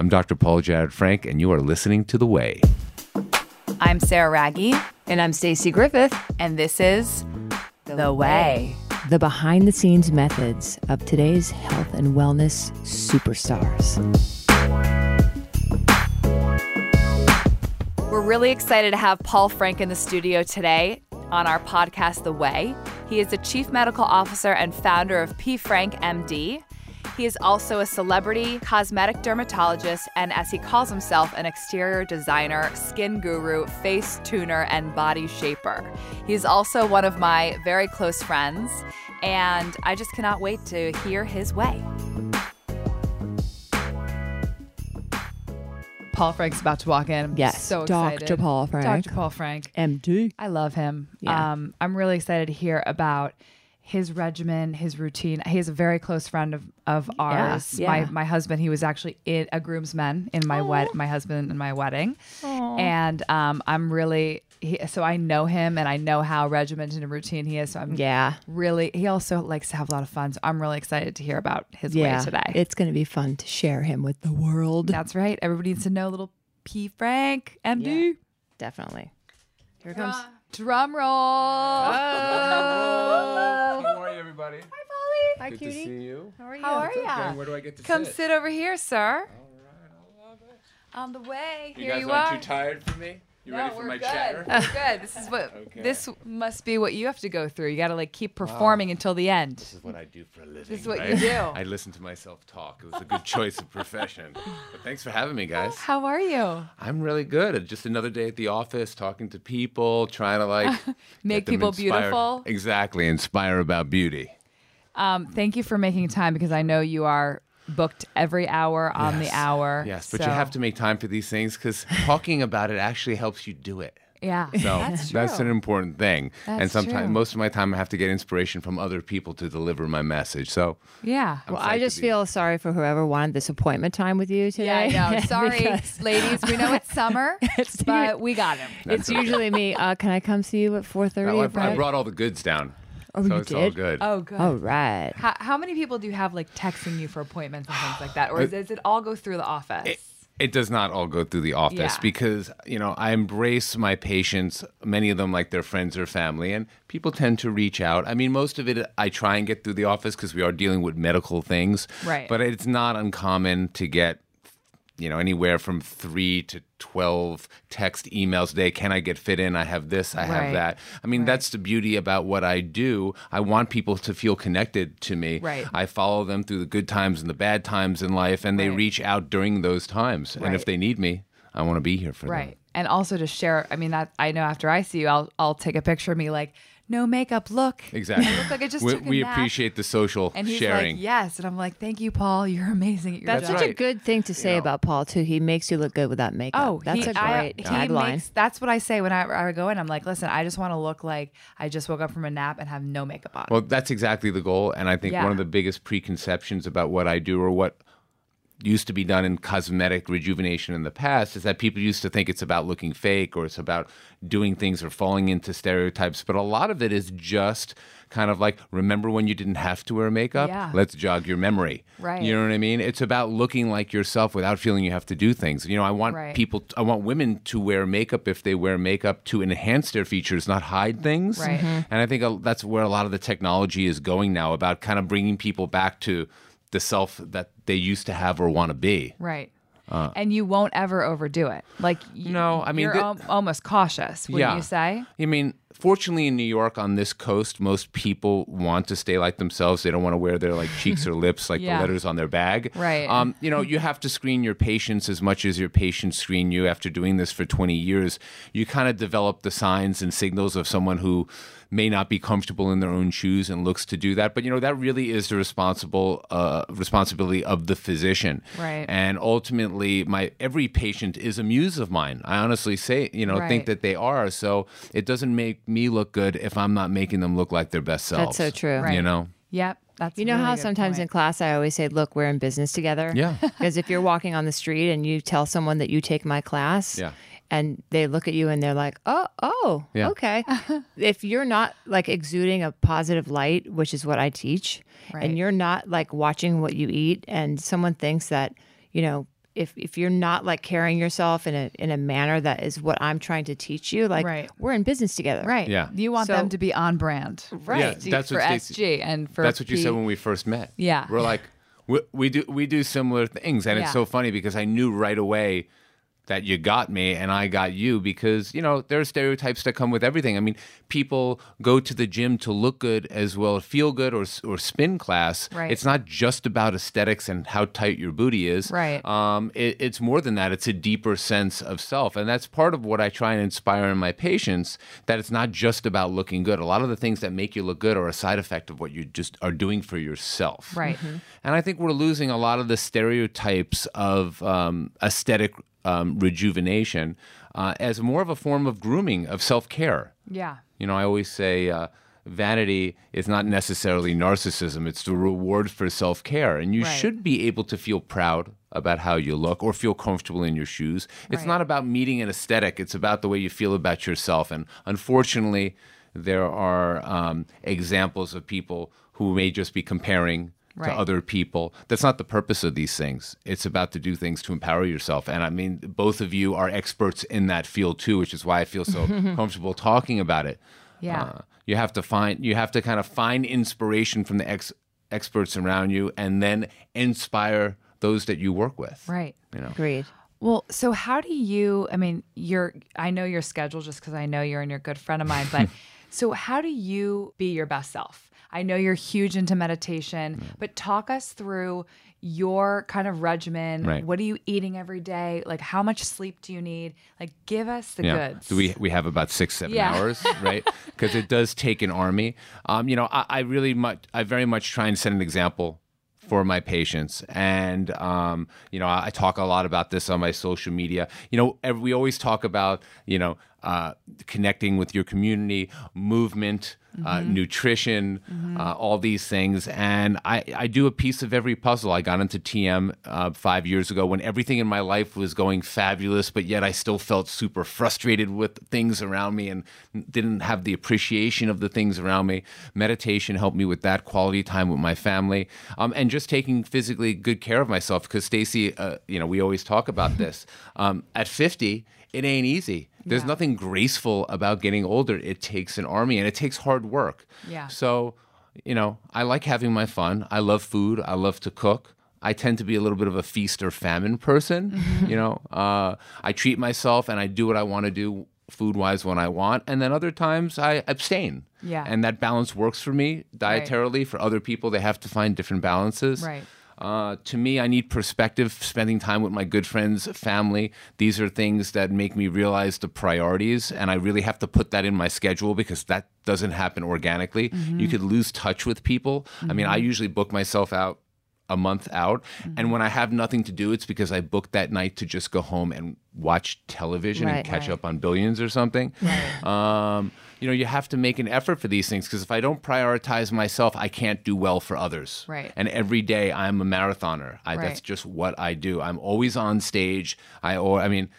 I'm Dr. Paul Jarrod Frank, and you are listening to The Way. I'm Sarah Wragge, And I'm Stacey Griffith. and this is The, Way. The behind the scenes methods of today's health and wellness superstars. We're really excited to have Paul Frank in the studio today on our podcast, The Way. He is the Chief Medical Officer and founder of P. Frank MD. He is also a celebrity cosmetic dermatologist and, as he calls himself, an exterior designer, skin guru, face tuner, and body shaper. He's also one of my very close friends, and I just cannot wait to hear his way. Paul Frank's about to walk in. I'm Yes, so Dr. Paul Frank. Dr. Paul Frank. MD. I love him. Yeah. Um, I'm really excited to hear about his regimen, his routine. He is a very close friend of, of ours. yeah. My my husband, he was actually in a groomsman in my wed my husband and my wedding. And um, I'm really he, so I know him and I know how regimented and routine he is. So I'm Yeah. really he also likes to have a lot of fun. So I'm really excited to hear about his Yeah. way today. It's going to be fun to share him with the world. That's right. Everybody needs to know little P Frank MD. Yeah. Definitely. Here comes. Drum roll. How are you, everybody? Hi, Good to see you. How are you? How are Okay, where do I get to Come sit? sit over here, sir. On the way. You here guys you aren't are. too tired for me? You No, ready for my good. chatter? We're good. This is what Okay. this must be what you have to go through. You got to like keep performing until the end. This is what I do for a living. This is what right? you do. I listen to myself talk. It was a good choice of profession. But thanks for having me, guys. How are you? I'm really good. Just another day at the office, talking to people, trying to like Make people inspired- beautiful. Exactly, inspire about beauty. Um, thank you for making time because I know you are booked every hour on the hour. Yes, but so- you have to make time for these things because talking about it actually helps you do it. Yeah, So that's true. an important thing. That's and sometimes, true. most of my time, I have to get inspiration from other people to deliver my message. So yeah. I'm Well, I to just be- feel sorry for whoever wanted this appointment time with you today. Yeah, today. I know. Sorry, Because ladies. We know it's summer, It's- but we got him. it's usually me. Uh, can I come see you at 4.30? Oh, I, I brought all the goods down. Oh, so you it's all good. Oh, good. All right. How, how many people do you have like texting you for appointments and things like that, or uh, does it all go through the office? It, it does not all go through the office Yeah. because, you know, I embrace my patients, many of them like their friends or family, and people tend to reach out. I mean, most of it I try and get through the office because we are dealing with medical things. Right. But it's not uncommon to get, you know, anywhere from three to 12 text emails a day. Can I get fit in? I have this, I Right. have that. I mean, that's the beauty about what I do. I want people to feel connected to me. Right. I follow them through the good times and the bad times in life, and they reach out during those times. And if they need me, I want to be here for them. right, and also to share. I mean, that I know after I see you, I'll I'll take a picture of me like no makeup. Look, Exactly. Look like I just we took a we nap. appreciate the social And he's sharing. like, yes, and I'm like, thank you, Paul. You're amazing at your That's job. such a good thing to say know. about Paul, too. He makes you look good without makeup. Oh, that's he, a I- great he tagline. makes- that's what I say when I, I go in. I'm like, listen, I just want to look like I just woke up from a nap and have no makeup on. Well, that's exactly the goal. And I think Yeah. one of the biggest preconceptions about what I do or what used to be done in cosmetic rejuvenation in the past is that people used to think it's about looking fake or it's about doing things or falling into stereotypes. But a lot of it is just kind of like, remember when you didn't have to wear makeup? Yeah. Let's jog your memory. Right. You know what I mean? It's about looking like yourself without feeling you have to do things. You know, I want Right. people, I want women to wear makeup if they wear makeup to enhance their features, not hide things. Right. Mhm. And I think that's where a lot of the technology is going now about kind of bringing people back to the self that they used to have or want to be. right. and you won't ever overdo it. Like y- Uh, No, I mean, you're the- al- almost cautious, wouldn't Yeah. you say? I mean, fortunately in New York on this coast, most people want to stay like themselves. They don't want to wear their like cheeks or lips like Yeah. the letters on their bag. Right. Um, you know, you have to screen your patients as much as your patients screen you. After doing this for 20 years, you kind of develop the signs and signals of someone who may not be comfortable in their own shoes and looks to do that. But you know, that really is the responsible uh, responsibility of the physician. Right. And ultimately, my every patient is a muse of mine. I honestly say, you know, Right. think that they are. So it doesn't make me look good if I'm not making them look like their best selves. That's so true. Right. You know. Yep. That's You know really how good sometimes in class I always say, look, we're in business together? Yeah. Because if you're walking on the street and you tell someone that you take my class, Yeah. And they look at you and they're like, oh, oh, Yeah. okay. if you're not like exuding a positive light, which is what I teach, Right. and you're not like watching what you eat, and someone thinks that, you know, if if you're not like carrying yourself in a in a manner that is what I'm trying to teach you, like Right. we're in business together. Right. Yeah. You want So- them to be on brand. Right. Yeah, that's for what Stacey- SG and for That's what you P- said when we first met. Yeah. we're like we, we do we do similar things, and Yeah. it's so funny because I knew right away that you got me and I got you because you know there are stereotypes that come with everything. I mean, people go to the gym to look good as well feel good or or spin class. Right. It's not just about aesthetics and how tight your booty is. Right. Um, it, it's more than that. It's a deeper sense of self, and that's part of what I try and inspire in my patients. That it's not just about looking good. A lot of the things that make you look good are a side effect of what you just are doing for yourself. Right. And I think we're losing a lot of the stereotypes of um, aesthetic um, rejuvenation uh, as more of a form of grooming, of self care. Yeah. You know, I always say uh, vanity is not necessarily narcissism, it's the reward for self care. And you Right. should be able to feel proud about how you look or feel comfortable in your shoes. It's Right. not about meeting an aesthetic, it's about the way you feel about yourself. And unfortunately, there are um, examples of people who may just be comparing. Right. To other people. That's not the purpose of these things. It's about to do things to empower yourself. And I mean, both of you are experts in that field too, which is why I feel so comfortable talking about it. Yeah. Uh, you have to find you have to kind of find inspiration from the ex- experts around you and then inspire those that you work with. Right. You know. Agreed. Well, so how do you? I mean, you're. I know your schedule just because I know you're and you're a good friend of mine. But so, how do you be your best self? I know you're huge into meditation, but talk us through your kind of regimen. Right. What are you eating every day? Like, how much sleep do you need? Like, give us the Yeah. goods. Do we we have about six seven Yeah. hours, right? Because it does take an army. Um, you know, I, I really much I very much try and set an example for my patients, and um, you know, I, I talk a lot about this on my social media. You know, we always talk about you know uh, connecting with your community, movement. Uh, nutrition, uh, all these things, and I, I do a piece of every puzzle. I got into TM uh, five years ago when everything in my life was going fabulous, but yet I still felt super frustrated with things around me and didn't have the appreciation of the things around me. Meditation helped me with that quality time with my family, um, and just taking physically good care of myself. Because Stacey, uh, you know, we always talk about this. Um, at fifty, it ain't easy. There's Yeah. nothing graceful about getting older. It takes an army and it takes hard work. Yeah. So, you know, I like having my fun. I love food. I love to cook. I tend to be a little bit of a feast or famine person. Mm-hmm. You know, uh, I treat myself and I do what I want to do food wise when I want. And then other times I abstain. Yeah. And that balance works for me dietarily. For other people, they have to find different balances. Right. Uh, to me, I need perspective, spending time with my good friends, family. These are things that make me realize the priorities, and I really have to put that in my schedule because that doesn't happen organically. You could lose touch with people. I mean, I usually book myself out a month out, and when I have nothing to do, it's because I booked that night to just go home and watch television Right. and catch Right. up on billions or something. Um, you know, you have to make an effort for these things because if I don't prioritize myself, I can't do well for others. Right. And every day I'm a marathoner. I, That's just what I do. I'm always on stage. I, or, I mean,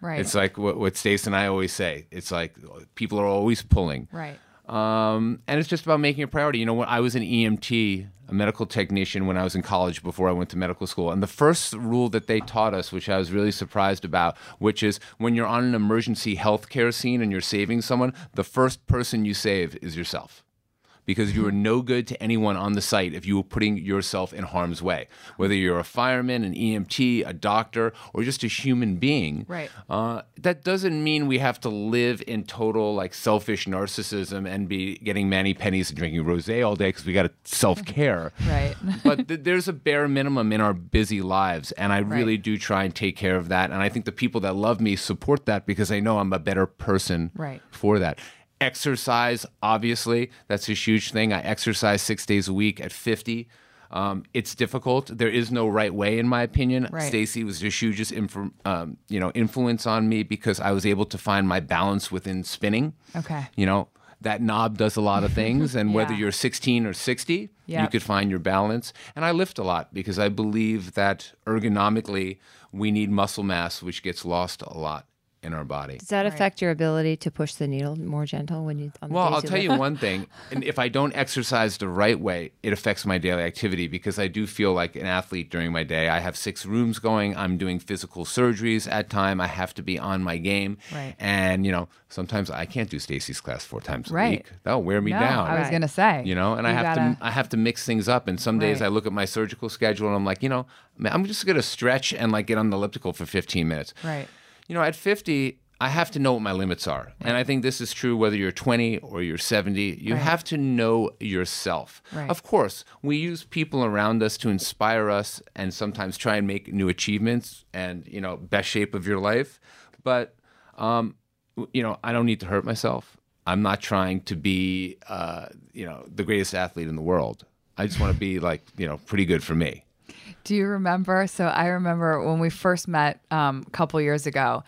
Right. it's like what, what Stace and I always say. It's like people are always pulling. right. Um, and it's just about making a priority. You know, when I was an EMT, a medical technician, when I was in college before I went to medical school, and the first rule that they taught us, which I was really surprised about, which is when you're on an emergency healthcare scene and you're saving someone, the first person you save is yourself. Because you are no good to anyone on the site if you are putting yourself in harm's way. Whether you're a fireman, an EMT, a doctor, or just a human being, Right. uh, that doesn't mean we have to live in total like selfish narcissism and be getting mani pennies and drinking rosé all day because we got to self care. Right. but th- there's a bare minimum in our busy lives, and I really Right. do try and take care of that. And I think the people that love me support that because they know I'm a better person Right. for that. Exercise, obviously, that's a huge thing. I exercise six days a week at 50. Um, it's difficult. There is no right way, in my opinion. Right. Stacey was the hugest inf- um, you know influence on me because I was able to find my balance within spinning. Okay. You know that knob does a lot of things, and whether you're 16 or 60, you could find your balance. And I lift a lot because I believe that ergonomically we need muscle mass, which gets lost a lot in our body. Does that affect your ability to push the needle more gentle when you? On Well, days I'll tell you one thing. And if I don't exercise the right way, it affects my daily activity because I do feel like an athlete during my day. I have six rooms going. I'm doing physical surgeries at time. I have to be on my game. Right. And, you know, sometimes I can't do Stacey's class four times a Right. week. That'll wear me no, down. I was Right. gonna say. you know and i have gotta- to i have to mix things up and some days Right. i look at my surgical schedule and i'm like you know i'm just going to stretch and like get on the elliptical for 15 minutes Right. You know at 50 i have to know what my limits are and i think this is true whether you're 20 or you're 70 you have to know yourself Right. of course we use people around us to inspire us and sometimes try and make new achievements and you know best shape of your life but um, you know, I don't need to hurt myself. I'm not trying to be, uh, you know, the greatest athlete in the world. I just want to be like, you know, pretty good for me. Do you remember? So I remember when we first met um, a couple years ago.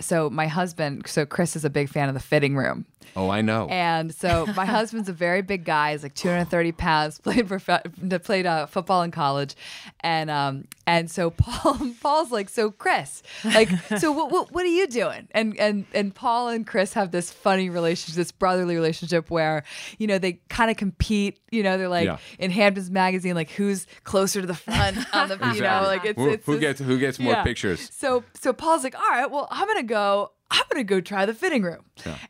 So my husband, so Chris is a big fan of the Fhitting Room. Oh, I know. And so my husband's a very big guy. He's like 230 pounds. Played prof- played uh, football in college, and um and so Paul Paul's like, so Chris, like, so what what, what are you doing? And and and Paul and Chris have this funny relationship, this brotherly relationship where you know they kind of compete. You know, they're like Yeah. in Hamptons magazine, like who's closer to the front on the you know like it's who, it's who this- gets who gets more yeah. pictures? So so Paul's like, all right, well, I'm gonna go. I'm gonna go try the Fhitting Room.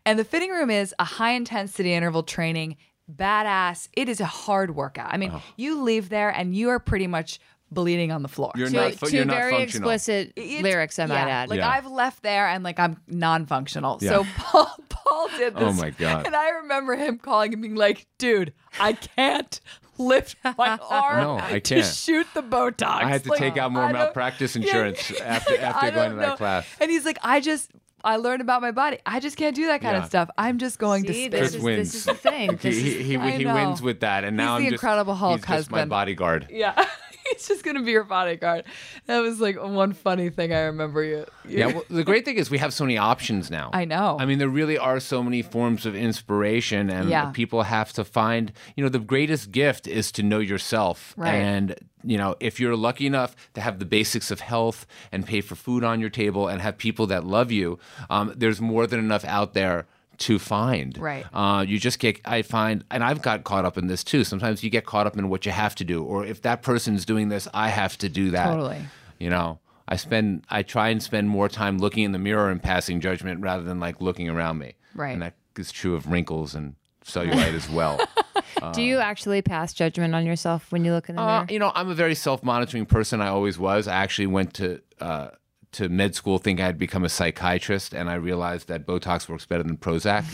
And the Fhitting Room is a high intensity interval training, badass. It is a hard workout. I mean, uh-huh. you leave there and you are pretty much bleeding on the floor. You're Two, not fu- two you're not very functional. explicit It's- lyrics, I might yeah, add. Like Yeah. I've left there and like I'm non-functional. Yeah. So Paul Paul did oh this. Oh, my God. And I remember him calling and being like, "Dude, I can't lift my arm No, I to can't. shoot the Botox." I had to Like, take out more I don't- malpractice Yeah. insurance after Like, after I going to that class. And he's like, I just I learned about my body. I just can't do that kind Yeah. of stuff. I'm just going See, to this. Chris is, wins. this is the thing. He, is- he, he, he wins with that, and now He's the I'm just, Incredible Hulk he's just my bodyguard. Yeah. He's just gonna be your bodyguard. That was like one funny thing I remember you. you Yeah, well, the great thing is we have so many options now. I know. I mean, there really are so many forms of inspiration, and Yeah. people have to find. You know, the greatest gift is to know yourself, Right. and you know, if you're lucky enough to have the basics of health and pay for food on your table and have people that love you, um, there's more than enough out there to find. Right. Uh, you just get, I find, and I've got caught up in this too. Sometimes you get caught up in what you have to do, or if that person's doing this, I have to do that. Totally. You know, I spend, I try and spend more time looking in the mirror and passing judgment rather than like looking around me. Right. And that is true of wrinkles and cellulite as well. do you actually pass judgment on yourself when you look in the Uh, mirror? you know, I'm a very self-monitoring person. I always was. I actually went to uh, to med school thinking I'd become a psychiatrist, and I realized that Botox works better than Prozac.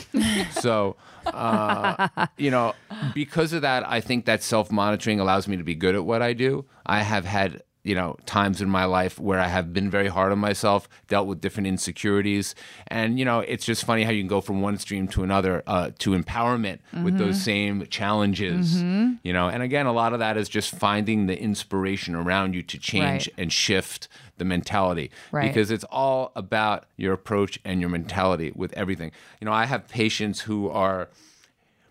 so, uh, you know, because of that, I think that self-monitoring allows me to be good at what I do. I have had you know times in my life where I have been very hard on myself, dealt with different insecurities, and you know it's just funny how you can go from one stream to another uh, to empowerment with those same challenges. You know, and again, a lot of that is just finding the inspiration around you to change Right. and shift the mentality Right. because it's all about your approach and your mentality with everything. You know, I have patients who are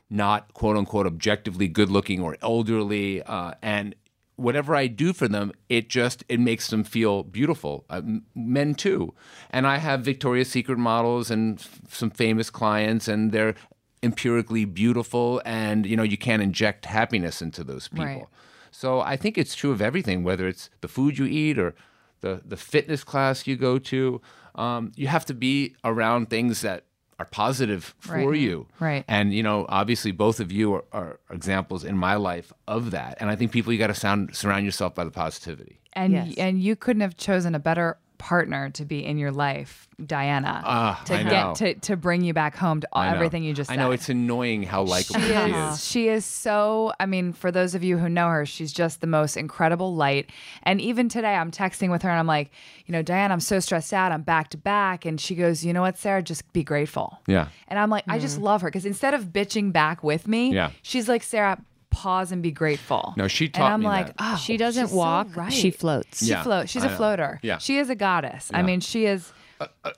not quote unquote objectively good looking or elderly uh, and whatever i do for them it just it makes them feel beautiful. Uh, men too. And i have victoria's secret models and f- some famous clients and they're empirically beautiful and you know you can't inject happiness into those people. Right. so i think it's true of everything whether it's the food you eat or the, the fitness class you go to. Um, you have to be around things that are positive for Right. you Right. and you know, obviously, both of you are, are examples in my life of that. And I think people you got to sound surround yourself by the positivity. and Yes. and you couldn't have chosen a better partner to be in your life, Diana, Ah, to I know. get to, to bring you back home to I know. everything you just said. I said. know it's annoying how likable She she is. is. She is so. I mean, for those of you who know her, she's just the most incredible light. And even today, I'm texting with her and I'm like, you know, Diana, I'm so stressed out. I'm back to back. And she goes, you know what, Sarah, just be grateful. Yeah. And I'm like, I just love her because instead of bitching back with me, Yeah. she's like, Sarah, pause and be grateful. No, she taught and taught I'm me like, that. oh, she doesn't she's so walk, right. she floats. She Yeah, floats. She's I a know. floater. Yeah. She is a goddess. I mean, she is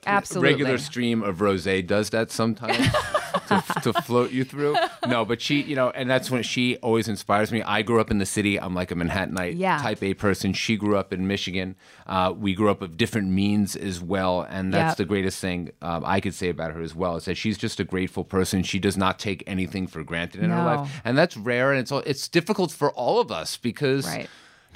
Absolutely. regular stream of rosé does that sometimes to, to float you through. No, but she, you know, and that's when she always inspires me. I grew up in the city. I'm like a Manhattanite Yeah. type A person. She grew up in Michigan. Uh, we grew up of different means as well, and that's Yep. the greatest thing um, I could say about her as well is that she's just a grateful person. She does not take anything for granted in her life, and that's rare. And it's all, it's difficult for all of us because Right.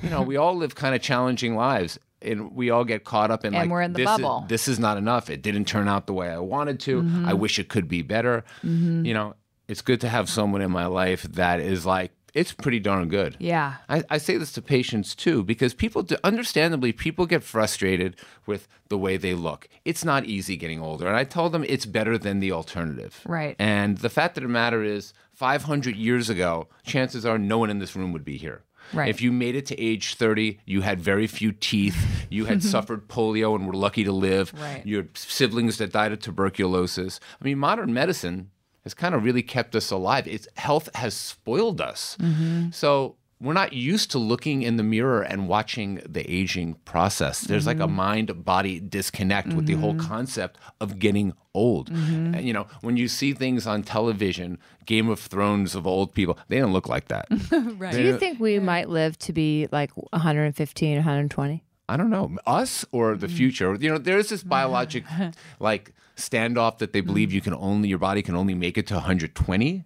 you know we all live kind of challenging lives. And we all get caught up in And like we're in the this is- bubble. this is not enough. It didn't turn out the way I wanted to. I mm-hmm. wish it could be better. Mm-hmm. You know, it's good to have someone in my life that is like, it's pretty darn good. Yeah. I, I say this to patients too because people, do, understandably, people get frustrated with the way they look. It's not easy getting older. And I tell them it's better than the alternative. Right. And the fact of the matter is, 500 years ago, chances are no one in this room would be here. Right. If you made it to age 30, you had very few teeth, you had suffered polio and were lucky to live, Right. your siblings that died of tuberculosis. I mean, modern medicine has kind of really kept us alive. It's health has spoiled us. Mm-hmm. So we're not used to looking in the mirror and watching the aging process. There's like a Mm-hmm. mind body disconnect with the whole concept of getting old. Mm-hmm. And, you know, when you see things on television, Game of Thrones of old people, they don't look like that. Right. Do you think we might live to be like 115, 120? I don't know, us or the future. You know, there's this biologic like standoff that they believe you can only your body can only make it to 120.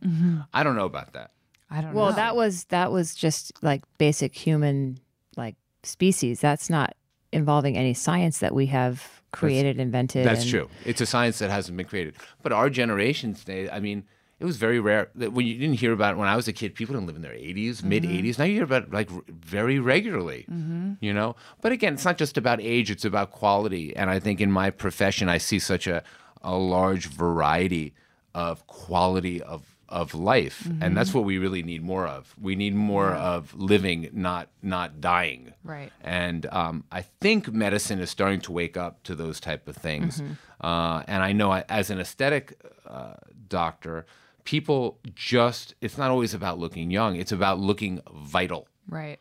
I don't know about that. I don't Well, know. that was that was just like basic human like species. That's not involving any science that we have created, invented. That's and- true. It's a science that hasn't been created. But our generation today, I mean, it was very rare that when you didn't hear about it when I was a kid, people didn't live in their 80s, mid 80s. Now you hear about it like r- very regularly, mm-hmm. you know? But again, it's not just about age, it's about quality. And I think in my profession, I see such a, a large variety of quality of of life and that's what we really need more of. We need more of living not not dying. Right. and um, I think medicine is starting to wake up to those type of things. Uh, and I know I, as an aesthetic uh, doctor, people just—it's not always about looking young; it's about looking vital. Right.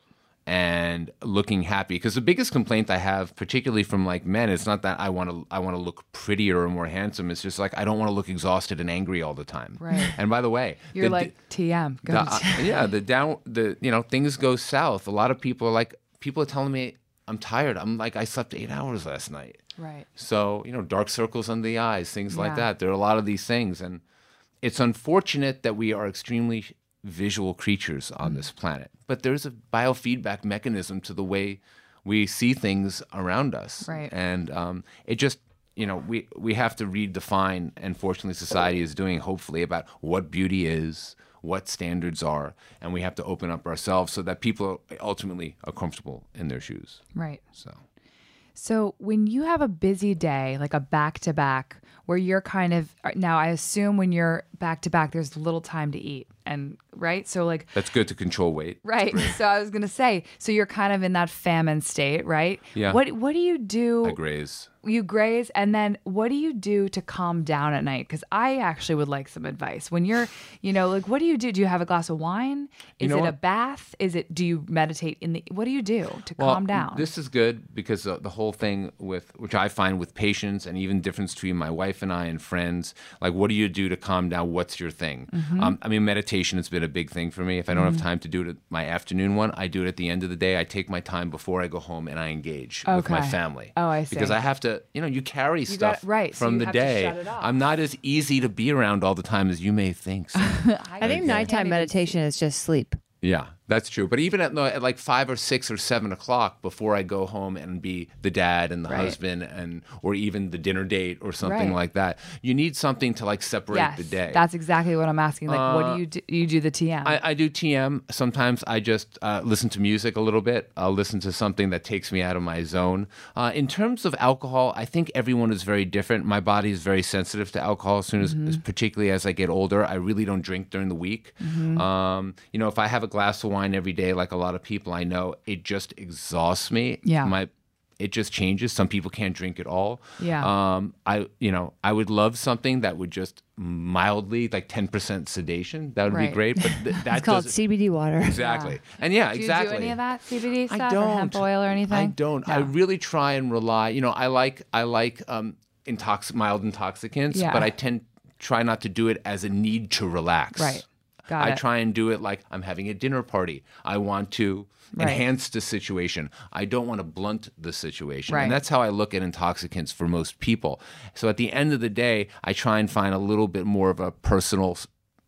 And looking happy. Because the biggest complaint I have, particularly from like men, it's not that I want to I want to look prettier or more handsome. It's just like I don't want to look exhausted and angry all the time. Right. And by the way, You're the- like TM. Go the, uh, yeah, the down, the you know, things go south. A lot of people are like, people are telling me I'm tired. I'm like, I slept eight hours last night. right. So you know, dark circles under the eyes, things like that. There are a lot of these things, and it's unfortunate that we are extremely visual creatures on this planet. But there's a biofeedback mechanism to the way we see things around us, Right. And um, it just you know we we have to redefine and fortunately society is doing hopefully about what beauty is what standards are and we have to open up ourselves so that people ultimately are comfortable in their shoes Right. so So when you have a busy day, like a back to back, where you're kind of now, I assume when you're back to back, there's little time to eat, and right. So like that's good to control weight right. So I was gonna say, so you're kind of in that famine state, right? Yeah. What What do you do? i graze you graze and then what do you do to calm down at night because i actually would like some advice when you're you know like what do you do do you have a glass of wine is know it a bath is it do you meditate in the what do you do to calm down This is good because the, the whole thing with which I find with patients and even difference between my wife and I and friends, like what do you do to calm down? What's your thing? Mm-hmm. Um, I mean, meditation has been a big thing for me. If I don't have mm-hmm. time to do it at my afternoon one, I do it at the end of the day. I take my time before I go home and I engage with my family. Oh, I see. Because. I have to, you know, you carry got- stuff right, so from you the have to day. shut it off. I'm not as easy to be around all the time as you may think. So. I think nighttime meditation is just sleep. Yeah, that's true. But even at, at like five or six or seven o'clock before I go home and be the dad and the Right. husband and or even the dinner date or something Right. like that, you need something to like separate yes the day. that's exactly what i'm asking like what do you do you do the tm I, I do TM. Sometimes I just uh, listen to music a little bit. I'll listen to something that takes me out of my zone. Uh, in terms of alcohol, I think everyone is very different. My body is very sensitive to alcohol. As soon as, Mm-hmm. as particularly as I get older, I really don't drink during the week. Mm-hmm. Um, you know, if I have a glass of wine every day, like a lot of people I know, it just exhausts me. Yeah. My it just changes. Some people can't drink at all. Yeah. Um, I you know I would love something that would just mildly like ten percent sedation. That would Right. be great. But th- that It's called CBD water. Exactly. And yeah, exactly. do you exactly. do any of that cbd stuff I don't. or hemp oil or anything I don't. I really try and rely. You know, I like I like um, intox- mild intoxicants, Yeah. but I tend try not to do it as a need to relax. Right. Got I it. try and do it like I'm having a dinner party. I want to Right. enhance the situation. I don't want to blunt the situation. Right. And that's how I look at intoxicants for most people. So at the end of the day, I try and find a little bit more of a personal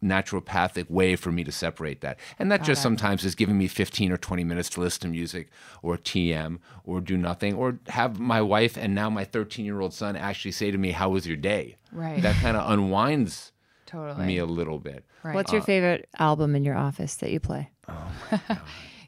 naturopathic way for me to separate that. And that just sometimes is giving me 15 or 20 minutes to listen to music or TM or do nothing or have my wife and now my 13-year-old son actually say to me, "How was your day?" Right. That kind of unwinds totally. me a little bit. Right. What's your uh, favorite album in your office that you play? Oh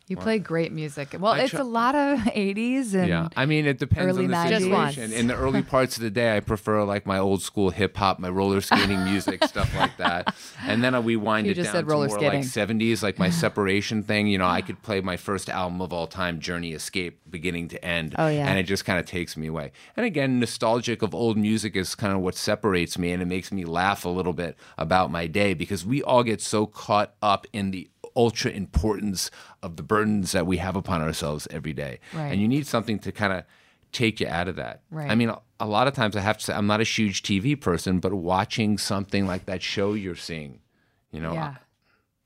You play great music. Well, I it's try- a lot of 80s and Yeah, I mean, it depends early on the 90s. Just situation. In the early parts of the day, I prefer like my old school hip hop, my roller skating music, stuff like that. And then we wind You it just down said to more skating. like 70s, like my separation thing. You know, I could play my first album of all time, Journey Escape, beginning to end. Oh, yeah. And it just kind of takes me away. And again, nostalgic of old music is kind of what separates me, and it makes me laugh a little bit about my day because we all get so caught up in the ultra importance of the burdens that we have upon ourselves every day. Right. And you need something to kind of take you out of that. Right. I mean, a, a lot of times I have to say, I'm not a huge TV person, but watching something like that show you're seeing, you know, yeah.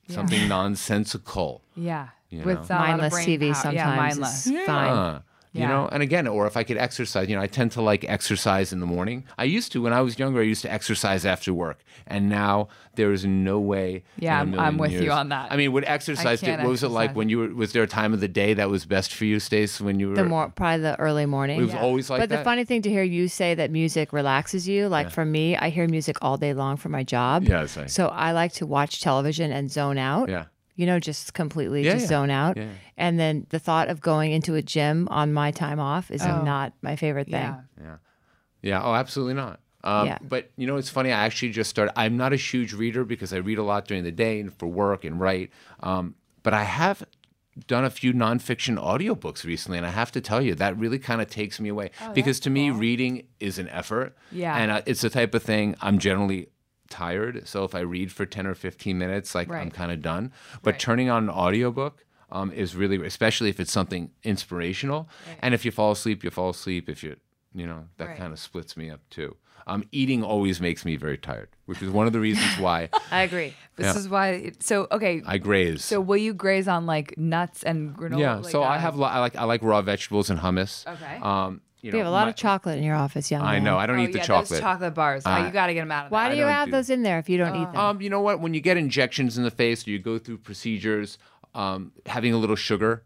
something nonsensical. Yeah. You With know. a lot of mindless TV power. sometimes Yeah, mindless. is fine. Uh, you know, and again, or if I could exercise, you know, I tend to like exercise in the morning. I used to when I was younger. I used to exercise after work, and now there is no way. Yeah, in a I'm- I'm million with you on that. I mean, would exercise? can't what was it like when you were? Was there a time of the day that was best for you, Stace? When you were? The more probably the early morning. it was always like but that. the funny thing to hear you say that music relaxes you, like for me, I hear music all day long for my job. Yeah. So I like to watch television and zone out. Yeah. You know, just completely Yeah, just yeah. zone out. Yeah. And then the thought of going into a gym on my time off is not my favorite thing. Yeah. Yeah. Yeah. Oh, absolutely not. Um, Yeah. But you know, it's funny. I actually just started. I'm not a huge reader because I read a lot during the day and for work and write. Um, but I have done a few nonfiction audiobooks recently, and I have to tell you that really kind of takes me away because to me, reading is an effort. Yeah. And uh, it's the type of thing I'm generally tired. So if I read for 10 or 15 minutes, like I'm kind of done. But Right. turning on an audiobook um, is really, especially if it's something inspirational. And if you fall asleep, you fall asleep. If you, you know, that Right. kind of splits me up too. Um, eating always makes me very tired, which is one of the reasons why I agree. This Yeah. is why. So, okay. I graze. So, will you graze on like nuts and granola? yeah, like, so I uh, have I like I like raw vegetables and hummus. Okay. Um, you know, You have a lot my- of chocolate in your office, young I man. know. I don't oh, eat the yeah, chocolate. Those chocolate bars. oh, Uh, you got to get them out of Why there. do you have do- those in there if you don't eat them? Um, you know what? When you get injections in the face, or you go through procedures, um, having a little sugar,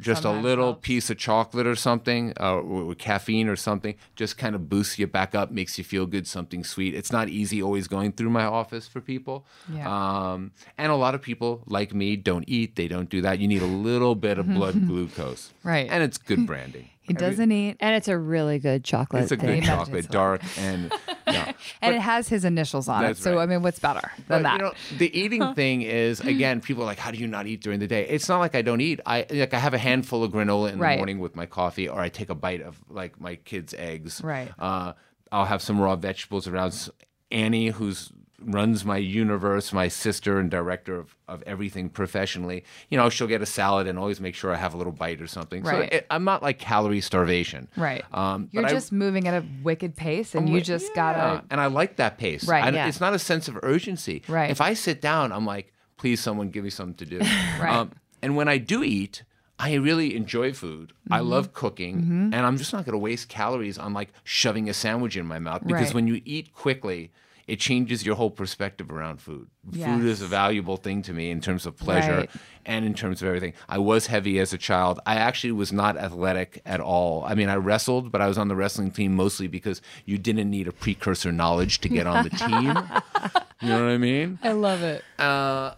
just Sometimes a little helps. piece of chocolate or something, uh, with with caffeine or something, just kind of boosts you back up, makes you feel good. Something sweet. It's not easy always going through my office for people. Yeah. Um, and a lot of people like me don't eat. They don't do that. You need a little bit of blood glucose. Right. And it's good branding. He doesn't eat, and it's a really good chocolate It's a thing. good chocolate, meditates a lot. dark and. Yeah. and it has his initials on it. So, right. I mean, what's better But than that? you know, the eating thing is again, people are like, "How do you not eat during the day?" It's not like I don't eat. I like I have a handful of granola in Right. the morning with my coffee, or I take a bite of like my kids' eggs. Right. Uh, I'll have some raw vegetables around. Annie, who's runs my universe, my sister and director of, of everything professionally. You know, she'll get a salad and always make sure I have a little bite or something. Right. So it, I'm not like calorie starvation. right. Um, You're but I- just moving at a wicked pace, and you just yeah. gotta. And I like that pace. Right, I- yeah. It's not a sense of urgency. Right. If I sit down, I'm like, please, someone give me something to do. Right. Um, and when I do eat, I really enjoy food. I Mm-hmm. love cooking, and I'm just not going to waste calories on like shoving a sandwich in my mouth because Right. when you eat quickly, it changes your whole perspective around food. Food is a valuable thing to me in terms of pleasure Right. and in terms of everything. I was heavy as a child. I actually was not athletic at all. I mean, I wrestled, but I was on the wrestling team mostly because you didn't need a precursor knowledge to get on the team. you know what I mean? I love it. Uh,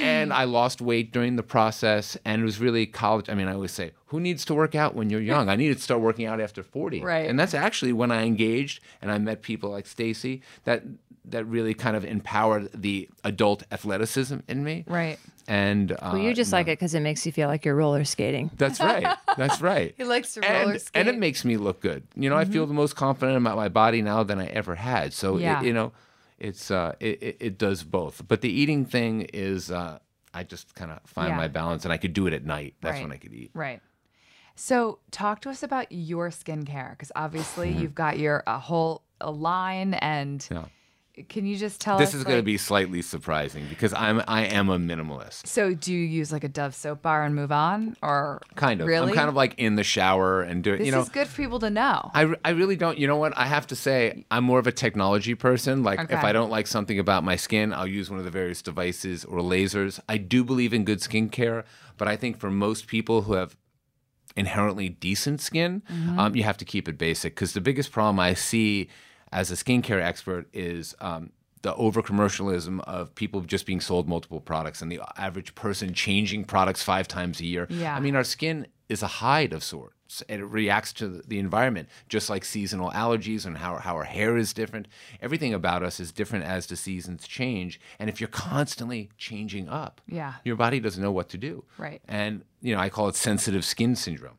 and I lost weight during the process, and it was really college. I mean, I always say, who needs to work out when you're young? I needed to start working out after 40. Right. And that's actually when I engaged and I met people like Stacey that that really kind of empowered the adult athleticism in me. Right. And uh, Well, you just like it because it makes you feel like you're roller skating. That's right. That's right. He likes to roller and, skate. Mm-hmm. and it makes me look good. You know, I feel the most confident about my body now than I ever had. So Yeah. it, you know, it's uh, it, it, it does both. But the eating thing is, uh, I just kind of find Yeah. my balance, and I could do it at night. That's Right. when I could eat. Right. So, talk to us about your skincare because obviously Mm-hmm. you've got your a whole a line and Yeah. Can you just tell This us is going to be slightly surprising because I'm I am a minimalist. So do you use like a Dove soap bar and move on or Kind of. Really? I'm kind of like in the shower and doing. This you know, is good for people to know. I, I really don't. You know what? I have to say, I'm more of a technology person. Like, if I don't like something about my skin, I'll use one of the various devices or lasers. I do believe in good skincare, but I think for most people who have inherently decent skin, Mm-hmm. um, you have to keep it basic. Because the biggest problem I see as a skincare expert is um, the over commercialism of people just being sold multiple products and the average person changing products five times a year. Yeah. I mean, our skin is a hide of sorts and it reacts to the environment just like seasonal allergies and how, how our hair is different everything about us is different as the seasons change and if you're constantly changing up Yeah. your body doesn't know what to do Right. and you know i call it sensitive skin syndrome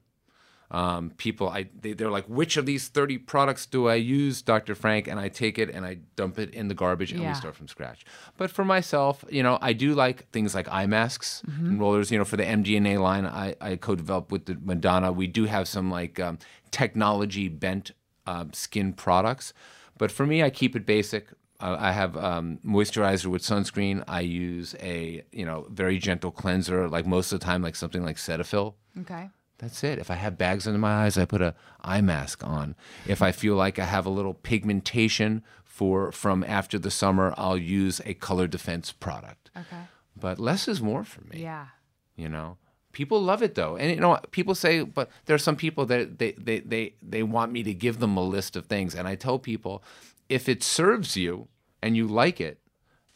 um, people I they, they're like which of these 30 products do i use dr frank and i take it and i dump it in the garbage and Yeah. we start from scratch but for myself you know i do like things like eye masks and rollers you know for the mdna line i, I co-developed with the madonna we do have some like um, technology bent um, skin products but for me i keep it basic uh, I have um, moisturizer with sunscreen. I use a you know very gentle cleanser, like most of the time, like something like Cetaphil. okay. That's it. If I have bags under my eyes, I put a eye mask on. If I feel like I have a little pigmentation for from after the summer, I'll use a color defense product. Okay. But less is more for me. Yeah. You know, people love it though, and you know, people say, but there are some people that they they they they want me to give them a list of things, and I tell people, if it serves you and you like it,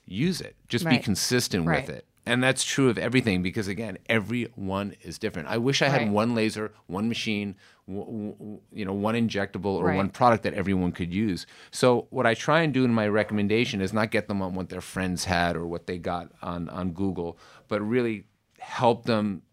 use it. Just be consistent Right. with it. And that's true of everything because again, everyone is different. I wish I had Right. one laser, one machine, w- w- you know, one injectable or Right. one product that everyone could use. So what I try and do in my recommendation is not get them on what their friends had or what they got on on Google, but really help them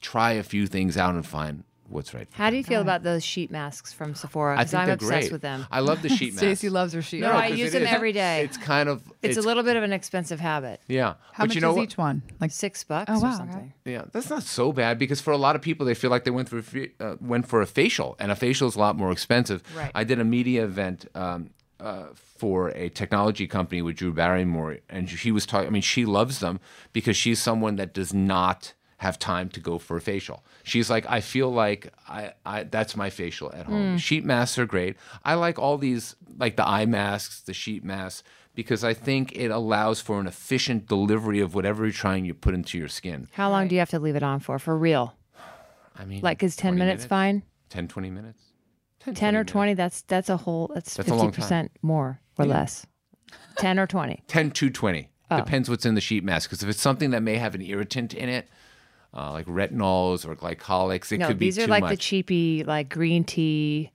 try a few things out and find what's right. For How do you feel about those sheet masks from Sephora? I Because think I'm obsessed great. with them. I love the sheet mask. Stacey loves her sheet. Masks. No, I 'cause use them is- every day. It's kind of It's, a little bit of an expensive habit. yeah. How but much you know is what? each one? Like Six bucks Oh, wow, or okay. something. Yeah, that's not so bad because for a lot of people, they feel like they went through uh, went for a facial, and a facial is a lot more expensive. Right. I did a media event um, uh, for a technology company with Drew Barrymore, and she was talking. I mean, she loves them because she's someone that does not have time to go for a facial. She's like, I feel like I, I that's my facial at home. Hmm. Sheet masks are great. I like all these, like the eye masks, the sheet masks, because I think it allows for an efficient delivery of whatever you're trying to put into your skin. How long do you have to leave it on for? For real? I mean, Like, is 10 20 minutes, fine? 10, 20 minutes? 10 or minutes. 20, that's that's a whole, that's, That's a long 50% more or less. 10 or 20. 10 to 20. Oh. Depends what's in the sheet mask. Because if it's something that may have an irritant in it, uh, like retinols or glycolics, it No, could be these are like much. the cheapy, like green tea.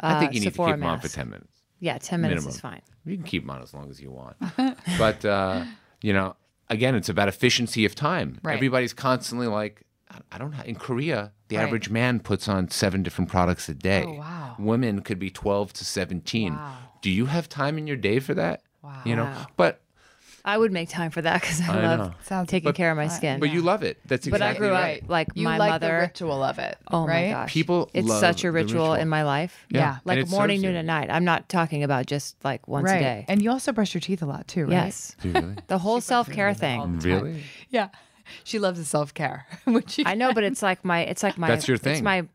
I think uh, you need Sephora to keep them on for 10 minutes. Yeah, 10 minutes minimum. is fine. You can keep them on as long as you want. but, uh, you know, again, it's about efficiency of time. Right. Everybody's constantly like, I- I don't know. In Korea, the Right. average man puts on seven different products a day. Oh, wow. Women could be 12 to 17. Wow. Do you have time in your day for that? Wow. You know, but I would make time for that because I, I love know. Sounds- taking care of my skin. but you love it. That's exactly right. But I exactly grew up right. like you my like mother. the ritual of it. Oh right? my gosh. People It's love such a the ritual, ritual. in my life. Yeah. And Like it morning, serves noon, you. and night. I'm not talking about just like once right. a day. And you also brush your teeth a lot too, right? yes. Do you really? The whole self care thing. really? Yeah. She loves the self care, which I know, but it's like my it's like my That's your thing. It's my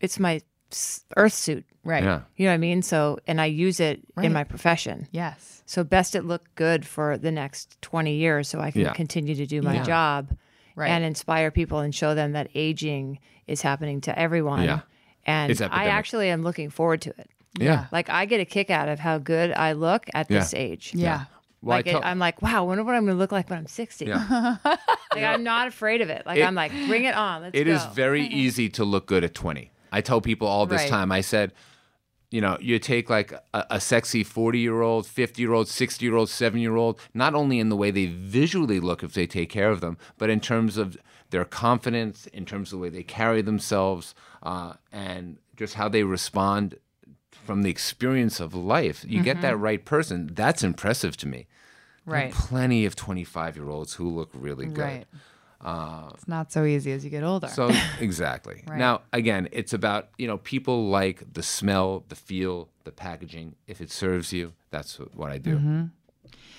it's my s- earth suit. Right. Yeah. You know what I mean? So and I use it Right. in my profession. Yes. So best it look good for the next 20 years so I can Yeah. continue to do my Yeah. job Right. and inspire people and show them that aging is happening to everyone. Yeah. And I actually am looking forward to it. Yeah. Like I get a kick out of how good I look at this age. Yeah. Well, like I it, tell- I'm like, wow, I wonder what I'm going to look like when I'm 60. yeah. Like I'm not afraid of it. Like It- I'm like, bring it on. Let's It go. is very easy to look good at 20. I tell people all this Right. time. I said, you know, you take like a, a sexy 40 year old, 50 year old, 60 year old, 7 year old, not only in the way they visually look if they take care of them, but in terms of their confidence, in terms of the way they carry themselves, uh, and just how they respond from the experience of life. You get Mm-hmm. that right person. That's impressive to me. Right. plenty of 25 year olds who look really good. Right. It's not so easy as you get older. So exactly. right. Now again, it's about you know people like the smell, the feel, the packaging. If it serves you, that's what- what I do. Mm-hmm.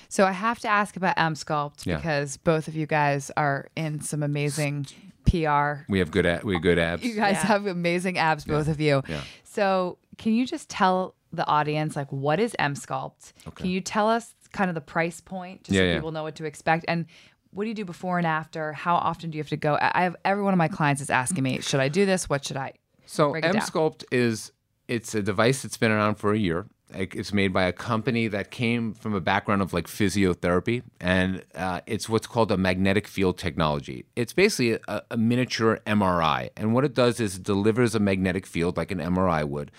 So I have to ask about EMSCULPT Yeah. because both of you guys are in some amazing PR. We have good a- we have good abs. You guys Yeah. have amazing abs, both of you. Yeah. So can you just tell the audience like what is EMSCULPT? Okay. Can you tell us kind of the price point just Yeah, so yeah. people know what to expect? And what do you do before and after? How often do you have to go? I have every one of my clients is asking me, should I do this? What should I? So EMSCULPT is it's a device that's been around for a year. It's made by a company that came from a background of like physiotherapy, and uh, it's what's called a magnetic field technology. It's basically a, a miniature MRI, and what it does is it delivers a magnetic field like an MRI would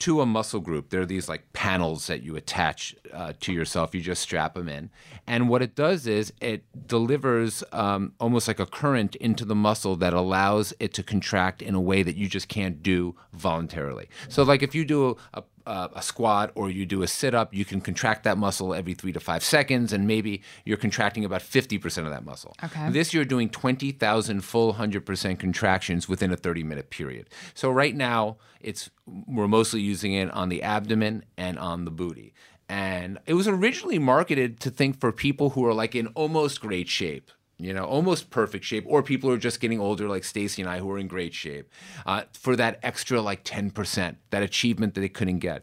to a muscle group. There are these like panels that you attach uh, to yourself. You just strap them in, and what it does is it delivers um, almost like a current into the muscle that allows it to contract in a way that you just can't do voluntarily. So, like if you do a, a, a squat or you do a sit up, you can contract that muscle every three to five seconds, and maybe you're contracting about fifty percent of that muscle. Okay. This you're doing 20,000 full 100% contractions within a 30 minute period. So right now it's we're mostly using it on the abdomen and on the booty. And it was originally marketed to think for people who are like in almost great shape. You know, almost perfect shape, or people who are just getting older, like Stacey and I, who are in great shape, uh, for that extra like 10%, that achievement that they couldn't get.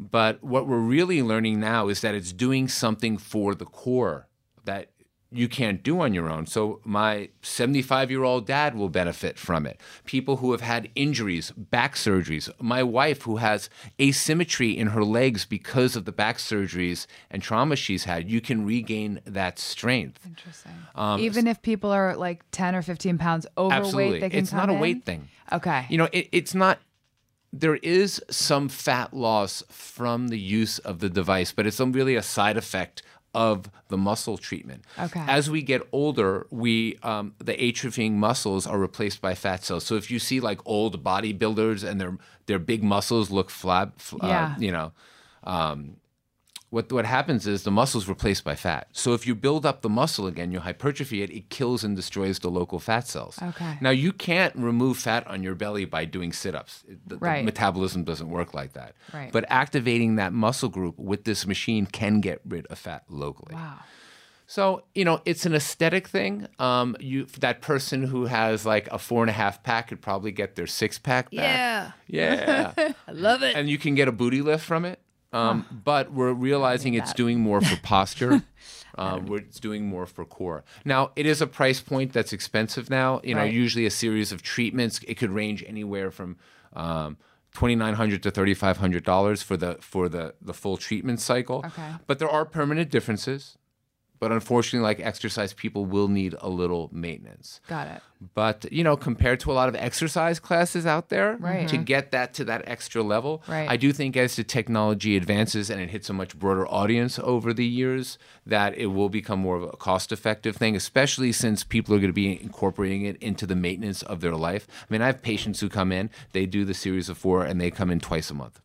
But what we're really learning now is that it's doing something for the core that you can't do on your own. So my 75 year old dad will benefit from it. People who have had injuries, back surgeries. My wife who has asymmetry in her legs because of the back surgeries and trauma she's had, you can regain that strength. Interesting. Um, Even if people are like 10 or 15 pounds overweight, Absolutely. they can It's not a in? weight thing. Okay. You know, it, it's not. There is some fat loss from the use of the device, but it's really a side effect of the muscle treatment. Okay. As we get older, we um, the atrophying muscles are replaced by fat cells. So if you see like old bodybuilders and their their big muscles look flab, fl- uh, Yeah. you know, um, what what happens is the muscle's replaced by fat. So if you build up the muscle again, you hypertrophy it, it kills and destroys the local fat cells. Okay. Now you can't remove fat on your belly by doing sit-ups. It- The, the metabolism doesn't work like that. Right. But activating that muscle group with this machine can get rid of fat locally. wow. So you know, it's an aesthetic thing. Um, you that person who has like a four and a half pack could probably get their six pack back. Yeah. Yeah. I love it. and you can get a booty lift from it. Um, But we're realizing it's doing more for posture. Um, we're, it's doing more for core. Now, it is a price point that's expensive now. You know, Right. usually a series of treatments, it could range anywhere from um, twenty nine hundred to thirty five hundred dollars for the for the the full treatment cycle. Okay. But there are permanent differences. But unfortunately, like exercise, people will need a little maintenance. Got it. But you know, compared to a lot of exercise classes out there, Right. to mm-hmm. get that to that extra level, Right. I do think as the technology advances and it hits a much broader audience over the years, that it will become more of a cost-effective thing. Especially since people are going to be incorporating it into the maintenance of their life. I mean, I have patients who come in, they do the series of four, and they come in twice a month.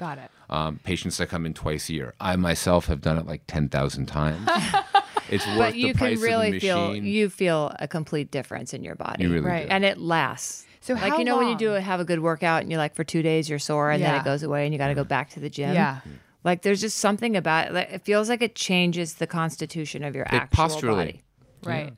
Got it. Um, patients that come in twice a year. I myself have done it like ten thousand times. it's worth but the you price can really of the feel you feel a complete difference in your body. You really Right. do. and it lasts. So like how you know when you do it, have a good workout and you're like for two days you're sore and then it goes away and you got to go back to the gym. Yeah. Like there's just something about it. like, It feels like it changes the constitution of your actual posturally. body. Right.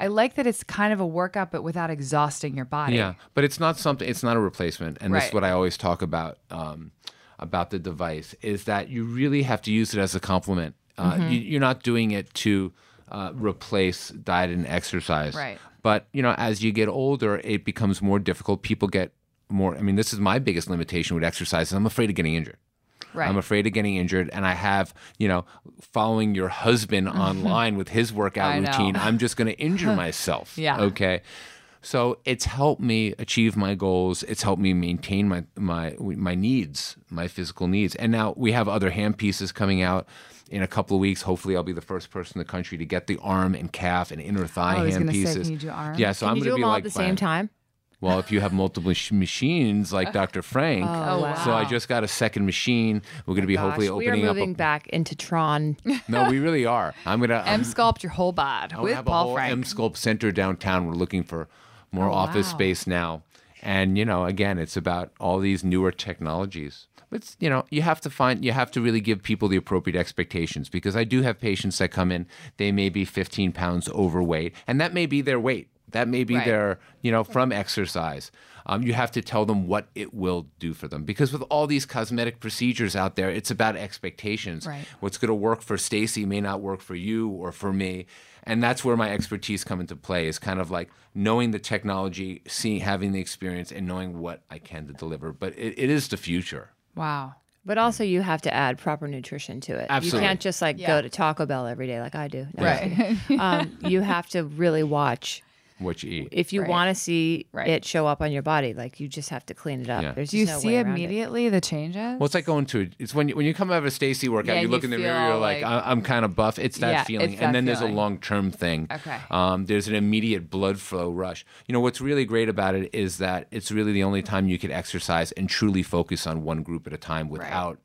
I like that it's kind of a workout, but without exhausting your body. Yeah, but it's not something. It's not a replacement, and this is what I always talk about um, about the device is that you really have to use it as a complement. Uh, Mm-hmm. you, you're not doing it to uh, replace diet and exercise. Right. But you know, as you get older, it becomes more difficult. People get more. I mean, this is my biggest limitation with exercise. Is I'm afraid of getting injured. Right. I'm afraid of getting injured, and I have, you know, following your husband online with his workout routine. I'm just going to injure myself. Yeah. Okay. So it's helped me achieve my goals. It's helped me maintain my my my needs, my physical needs. And now we have other hand pieces coming out in a couple of weeks. Hopefully, I'll be the first person in the country to get the arm and calf and inner thigh Oh, hand gonna say, can you do arms? Yeah. So Can I'm going to be like at the same time? Well, if you have multiple sh- machines like Dr. Frank, Oh, wow. so I just got a second machine. We're going to oh be hopefully Gosh, we are opening up. moving A, back into Tron. no, we really are. I'm gonna. M I'm, sculpt your whole bod I with have a Paul whole Frank. EMSCULPT Center downtown. We're looking for more oh, office wow. space now, and you know, again, it's about all these newer technologies. But you know, you have to find, you have to really give people the appropriate expectations because I do have patients that come in, they may be 15 pounds overweight, and that may be their weight. That may be Right. their, you know, from exercise. Um, you have to tell them what it will do for them because with all these cosmetic procedures out there, it's about expectations. Right. What's going to work for Stacey may not work for you or for me, and that's where my expertise come into play. Is kind of like knowing the technology, seeing, having the experience, and knowing what I can to deliver. But it, it is the future. wow. But also, you have to add proper nutrition to it. Absolutely. You can't just like Yeah. go to Taco Bell every day like I do. No, Right. um, you have to really watch What you eat. if you Right. want to see Right. it show up on your body. Like you just have to clean it up. Yeah. There's Do you no see way around it. immediately the changes? Well, it's like going to it's when you, when you come out of a Stacey workout, Yeah, you look you in the mirror, you're like, like- I- I'm kind of buff. It's that Yeah, feeling, it's that and then there's a long term thing. Okay. Um, there's an immediate blood flow rush. You know what's really great about it is that it's really the only time you could exercise and truly focus on one group at a time without.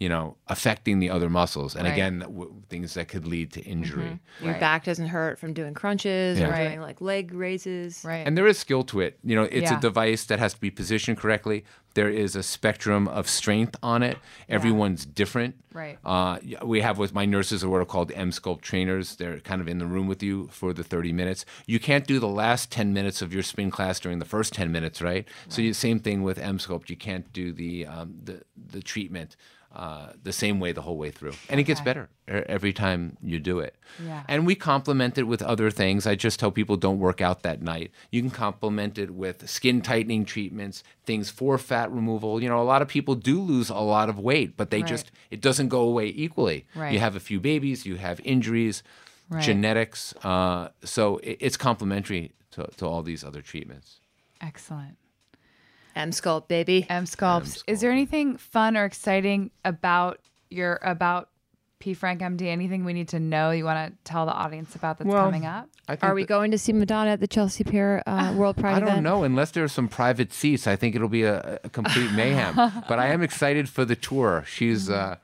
You know, affecting the other muscles, and Right. again, w- things that could lead to injury. Your Right. back doesn't hurt from doing crunches Yeah. or Right. doing like leg raises. right. And there is skill to it. You know, it's Yeah. a device that has to be positioned correctly. There is a spectrum of strength on it. Everyone's different. Right. Uh, we have with my nurses are what are called EMSCULPT trainers. They're kind of in the room with you for the 30 minutes. You can't do the last 10 minutes of your spin class during the first 10 minutes, right? So you, same thing with EMSCULPT. You can't do the um, the the treatment. Uh, the same way the whole way through, and it gets better every time you do it. Yeah. And we complement it with other things. I just tell people don't work out that night. You can complement it with skin tightening treatments, things for fat removal. You know, a lot of people do lose a lot of weight, but they Right. just it doesn't go away equally. Right. You have a few babies, you have injuries, Right. genetics. Uh, so it, it's complementary to, to all these other treatments. Excellent. EMSCULPT, baby. EMSCULPTs. Is there anything fun or exciting about your about PFRANKMD? Anything we need to know? You want to tell the audience about that's Well, coming up? I think Are we that- going to see Madonna at the Chelsea Pier uh, World Pride I don't event? know. Unless there are some private seats, I think it'll be a, a complete mayhem. but I am excited for the tour. She's uh,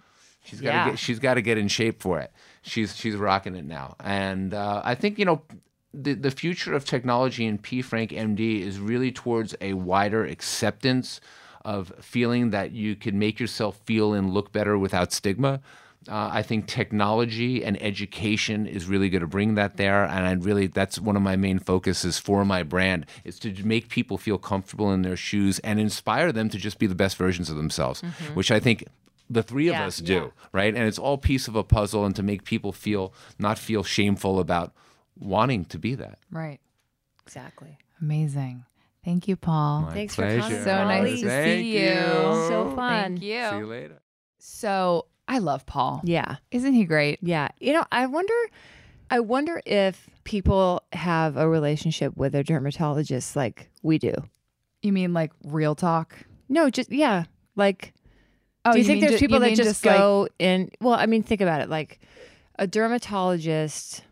she's got to Yeah. get she's got to get in shape for it. She's she's rocking it now, and uh, I think you know. The, the future of technology in PFRANKMD is really towards a wider acceptance of feeling that you can make yourself feel and look better without stigma. Uh, I think technology and education is really going to bring that there, and I really that's one of my main focuses for my brand is to make people feel comfortable in their shoes and inspire them to just be the best versions of themselves, which I think the three of Yeah, us do, yeah. right? And it's all piece of a puzzle, and to make people feel not feel shameful about wanting to be that. Right. Exactly. Amazing. Thank you, Paul. My Thanks for pleasure. coming, So nice Molly. to Thank see you. So fun. Thank you. See you. you later. So I love Paul. Yeah. Isn't he great? Yeah. You know, I wonder I wonder if people have a relationship with their dermatologist like we do. You mean like real talk? No, just yeah. Like Oh, do you, think there's ju- people that mean just, like- go in well, I mean think about it. Like a dermatologist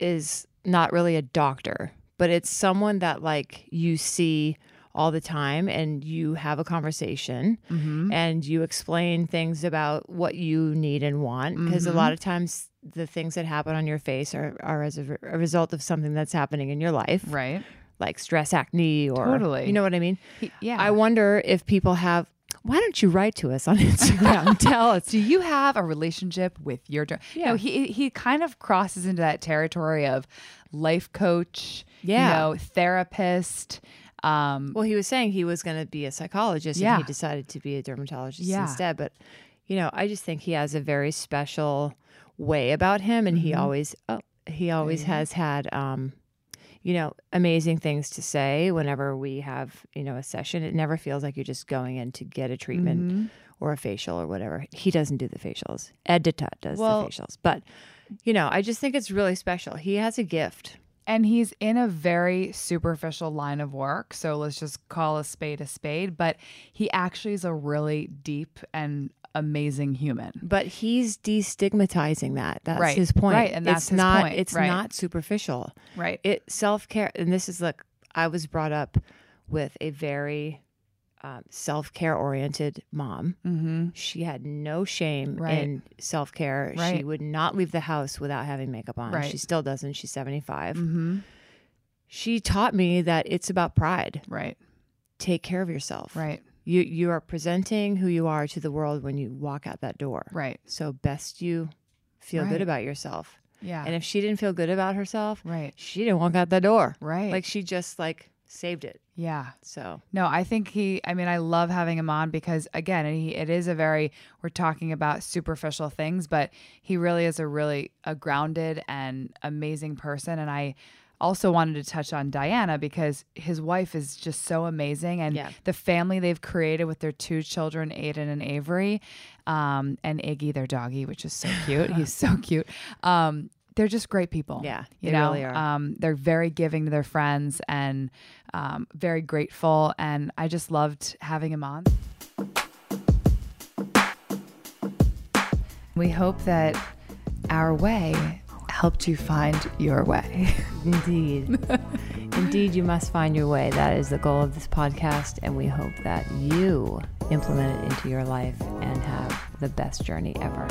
is not really a doctor, but it's someone that like you see all the time and you have a conversation Mhm. and you explain things about what you need and want because a lot of times the things that happen on your face are, are as a, a result of something that's happening in your life right? like stress acne or Totally. you know what i mean yeah. i wonder if people have why don't you write to us on instagram tell us Do you have a relationship with your derm? Yeah. No, he he kind of crosses into that territory of life coach, Yeah. you know, therapist. Um, well he was saying he was going to be a psychologist Yeah. and he decided to be a dermatologist Yeah. instead but you know i just think he has a very special way about him and he always oh, he always has had um you know amazing things to say whenever we have you know a session. It never feels like you're just going in to get a treatment mm-hmm. or a facial or whatever. He doesn't do the facials. Ed Detut does Well- the facials. But you know i just think it's really special. He has a gift. And he's in a very superficial line of work. So let's just call a spade a spade. But he actually is a really deep and amazing human. but he's destigmatizing that that's Right, his point right, and that's it's his not point, it's right. not superficial Right. it self-care and this is like I was brought up with a very um, self care oriented mom. Mm-hmm. She had no shame Right. in self care. She would not leave the house without having makeup on. Right. She still doesn't. She's 75. Mm-hmm. She taught me that it's about pride. Right. Take care of yourself. Right. You you are presenting who you are to the world when you walk out that door. Right. So best you feel Right. good about yourself. Yeah. And if she didn't feel good about herself, right. she didn't walk out that door. Right. Like she just like saved it. yeah. So No, I think he. I mean, I love having him on because again, he, it is a very. We're talking about superficial things, but he really is a really a grounded and amazing person. And I also wanted to touch on Diana because his wife is just so amazing, and Yeah. the family they've created with their two children, Aiden and Avery, um, and Iggy, their doggy, which is so cute. He's so cute. Um, they're just great people. Yeah, you they know, really are. Um, they're very giving to their friends and um, very grateful. And I just loved having him on. We hope that our way helped you find your way. indeed. indeed you must find your way. That is the goal of this podcast. And we hope that you implement it into your life and have the best journey ever.